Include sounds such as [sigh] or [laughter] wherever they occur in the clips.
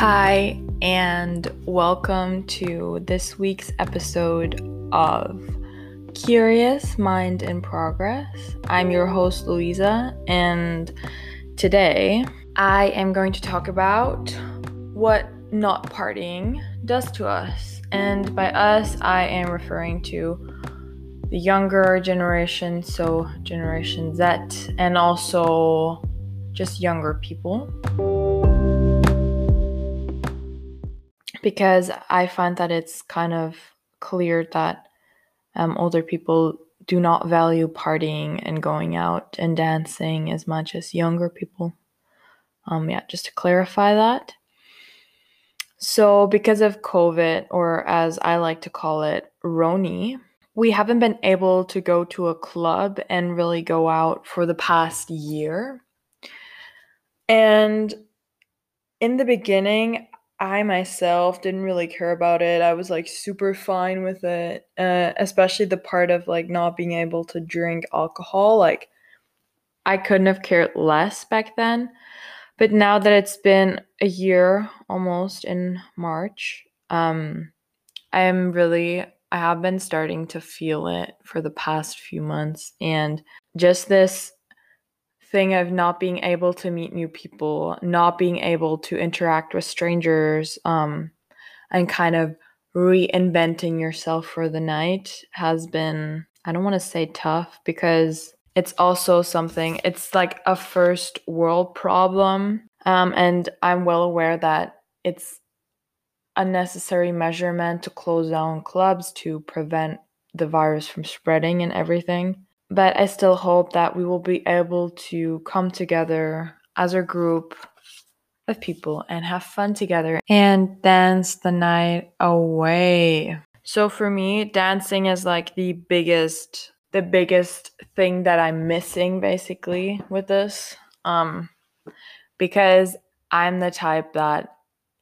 Hi, and welcome to this week's episode of Curious Mind in Progress. I'm your host, Louisa, and today I am going to talk about what not partying does to us. And by us, I am referring to the younger generation, so Generation Z, and also just younger people. Because I find that it's kind of clear that um, older people do not value partying and going out and dancing as much as younger people. Um, yeah, just to clarify that. So, because of COVID, or as I like to call it, Roni, we haven't been able to go to a club and really go out for the past year. And in the beginning, I myself didn't really care about it. I was like super fine with it, uh, especially the part of like not being able to drink alcohol. Like, I couldn't have cared less back then. But now that it's been a year almost in March, um, I'm really, I have been starting to feel it for the past few months. And just this thing of not being able to meet new people, not being able to interact with strangers, um, and kind of reinventing yourself for the night has been, I don't want to say tough because it's also something, it's like a first world problem. Um, and I'm well aware that it's a necessary measurement to close down clubs to prevent the virus from spreading and everything. But I still hope that we will be able to come together as a group of people and have fun together and dance the night away. So for me, dancing is like the biggest the biggest thing that I'm missing basically with this. Um because I'm the type that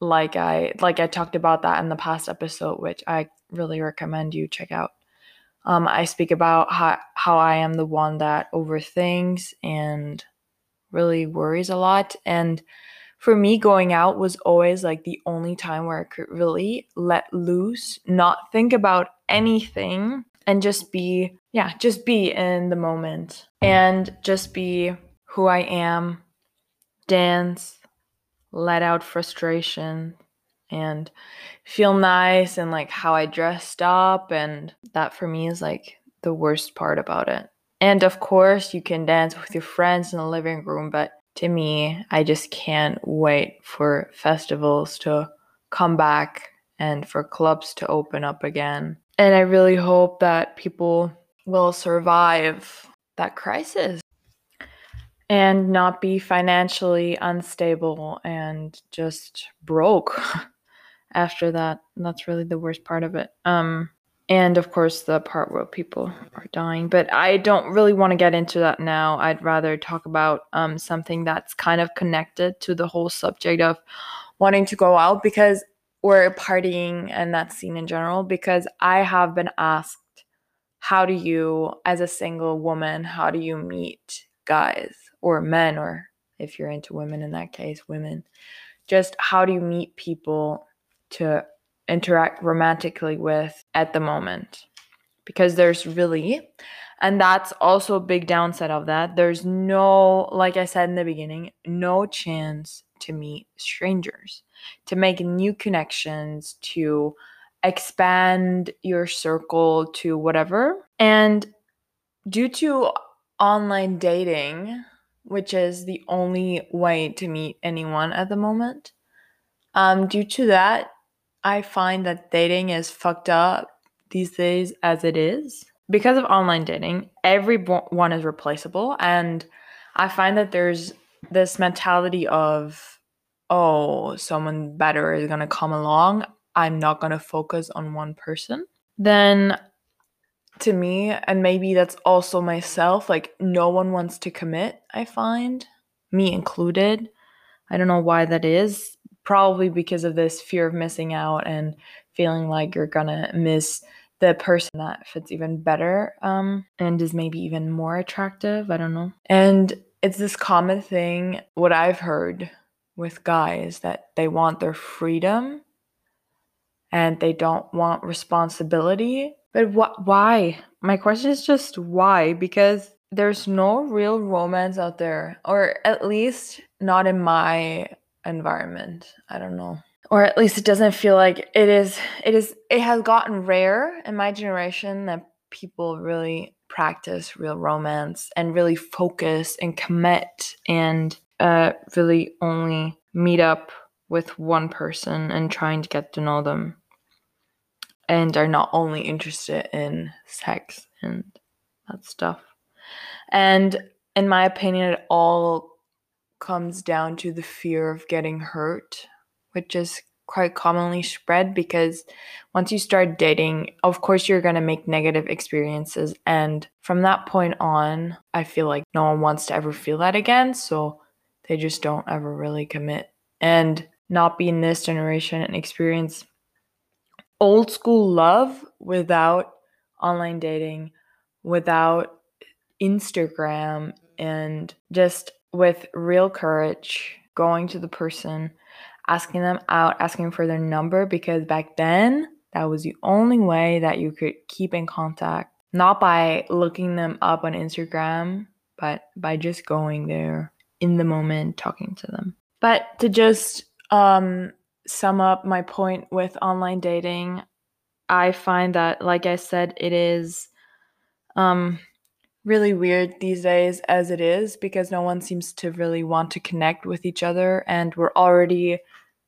like I like I talked about that in the past episode, which I really recommend you check out. Um, I speak about how how I am the one that overthinks and really worries a lot. And for me, going out was always like the only time where I could really let loose, not think about anything, and just be, yeah, just be in the moment and just be who I am, dance, let out frustration, and feel nice and like how I dressed up. And that for me is like the worst part about it. And of course, you can dance with your friends in the living room, but to me, I just can't wait for festivals to come back and for clubs to open up again. And I really hope that people will survive that crisis and not be financially unstable and just broke [laughs] after that. That's really the worst part of it. Um and of course the part where people are dying, but I don't really want to get into that now. I'd rather talk about um something that's kind of connected to the whole subject of wanting to go out because we're partying and that scene in general because I have been asked how do you as a single woman how do you meet guys or men or if you're into women in that case women just how do you meet people to interact romantically with at the moment because there's really and that's also a big downside of that. There's no like i said in the beginning no chance to meet strangers to make new connections to expand your circle to whatever. And due to online dating which is the only way to meet anyone at the moment um, due to that I find that dating is fucked up these days as it is. Because of online dating, everyone is replaceable. And I find that there's this mentality of, oh, someone better is going to come along. I'm not going to focus on one person. Then to me, and maybe that's also myself, like no one wants to commit, I find, me included. I don't know why that is probably because of this fear of missing out and feeling like you're gonna miss the person that fits even better um, and is maybe even more attractive. I don't know. And it's this common thing, what I've heard with guys that they want their freedom and they don't want responsibility. But wh- why? My question is just why? Because there's no real romance out there, or at least not in my environment. I don't know. Or at least it doesn't feel like it is it is it has gotten rare in my generation that people really practice real romance and really focus and commit and uh, really only meet up with one person and trying to get to know them and are not only interested in sex and that stuff. And in my opinion, it all comes down to the fear of getting hurt, which is quite commonly spread because once you start dating, of course, you're going to make negative experiences. And from that point on, I feel like no one wants to ever feel that again. So they just don't ever really commit and not be in this generation and experience old school love without online dating, without Instagram, and just with real courage going to the person, asking them out, asking for their number because back then that was the only way that you could keep in contact. Not by looking them up on Instagram, but by just going there in the moment, talking to them. But to just um, sum up my point with online dating, I find that, like I said, it is um, really weird these days as it is because no one seems to really want to connect with each other, and we're already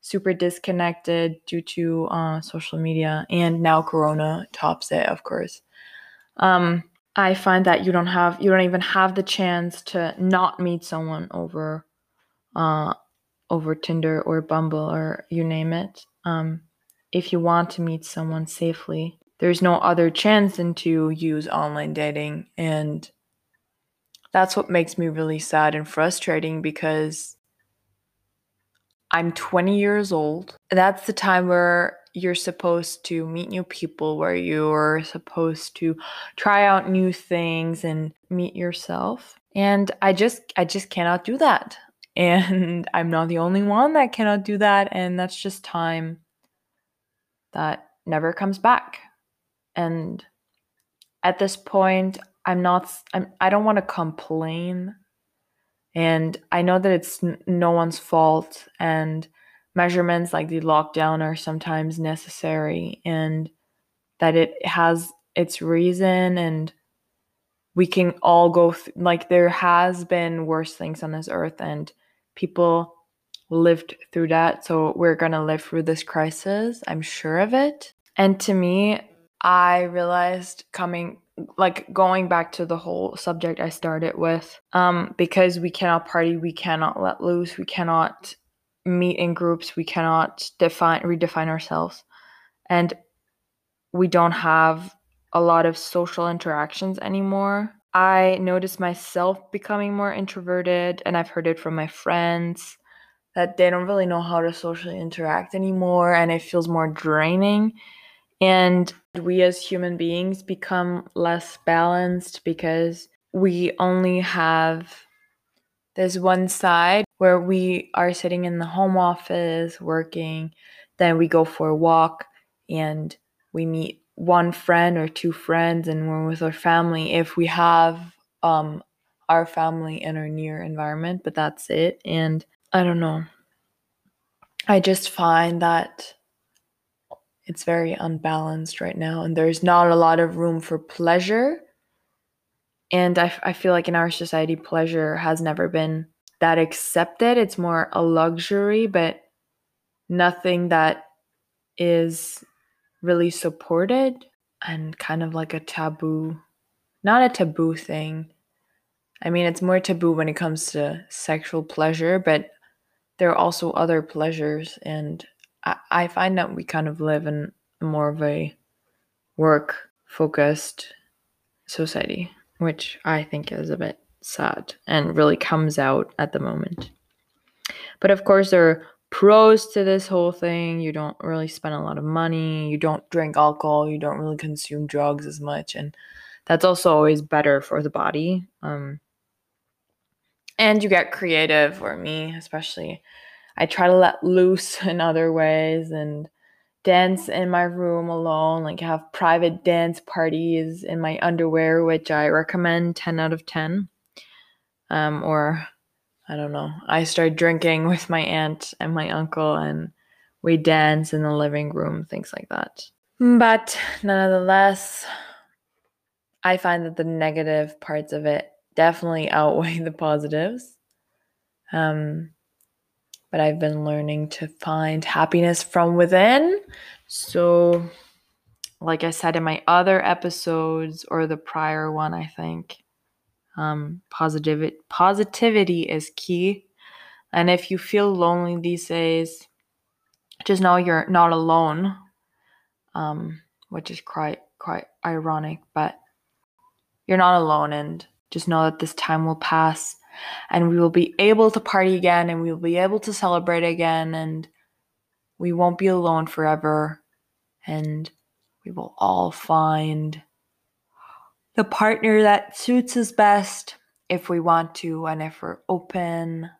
super disconnected due to uh, social media, and now Corona tops it, of course. Um, I find that you don't have you don't even have the chance to not meet someone over uh, over Tinder or Bumble or you name it. Um, if you want to meet someone safely, there's no other chance than to use online dating. And that's what makes me really sad and frustrating because I'm 20 years old. That's the time where you're supposed to meet new people, where you're supposed to try out new things and meet yourself. And I just I just cannot do that. [laughs] And I'm not the only one that cannot do that. And that's just time that never comes back. And at this point, I'm not, I'm, I don't want to complain. And I know that it's n- no one's fault. And measurements like the lockdown are sometimes necessary. And that it has its reason. And we can all go, th- like, there has been worse things on this earth. And people lived through that. So we're going to live through this crisis. I'm sure of it. And to me, I realized coming like going back to the whole subject I started with, um, because we cannot party, we cannot let loose, we cannot meet in groups, we cannot define redefine ourselves. And we don't have a lot of social interactions anymore. I noticed myself becoming more introverted, and I've heard it from my friends that they don't really know how to socially interact anymore, and it feels more draining. And we as human beings become less balanced because we only have this one side where we are sitting in the home office working, then we go for a walk and we meet one friend or two friends and we're with our family. If we have um our family in our near environment but that's it. And i don't know. I just find that it's very unbalanced right now and there's not a lot of room for pleasure and I, I feel like in our society pleasure has never been that accepted it's more a luxury but nothing that is really supported and kind of like a taboo, not a taboo thing. I mean, it's more taboo when it comes to sexual pleasure, but there are also other pleasures. And I, find that we kind of live in more of a work focused society, which I think is a bit sad and really comes out at the moment. But of course, there are pros to this whole thing. You don't really spend a lot of money, you don't drink alcohol, you don't really consume drugs as much and that's also always better for the body. Um and you get creative or me especially. I try to let loose [laughs] in other ways and dance in my room alone, like have private dance parties in my underwear, which I recommend 10 out of 10. Um, or I don't know. I start drinking [laughs] with my aunt and my uncle, and we dance in the living room, things like that. But nonetheless, I find that the negative parts of it definitely [laughs] outweigh the positives. Um, but I've been learning to find happiness from within. So, like I said in my other episodes or the prior one, I think um, positivity positivity is key. And if you feel lonely these days, just know you're not alone, um, which is quite quite ironic, but you're not alone, and just know that this time will pass and we will be able to party again and we will be able to celebrate again and we won't be alone forever and we will all find the partner that suits us best if we want to and if we're open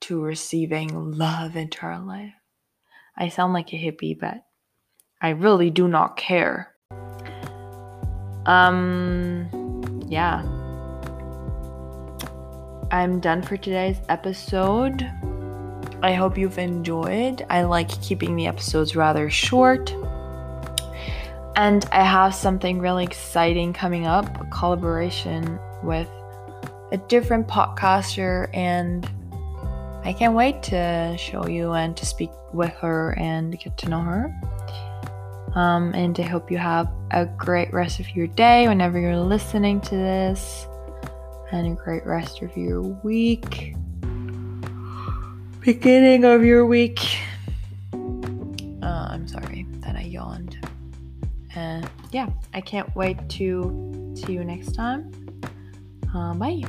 to receiving love into our life. I sound like a hippie, but I really do not care. Um, yeah. I'm done for today's episode. I hope you've enjoyed. I like keeping the episodes rather short. And I have something really exciting coming up a collaboration with a different podcaster, and I can't wait to show you and to speak with her and get to know her. Um, and I hope you have a great rest of your day whenever you're listening to this and a great rest of your week. Beginning of your week. Uh, I'm sorry that I yawned. And yeah, I can't wait to see you next time. Uh, bye.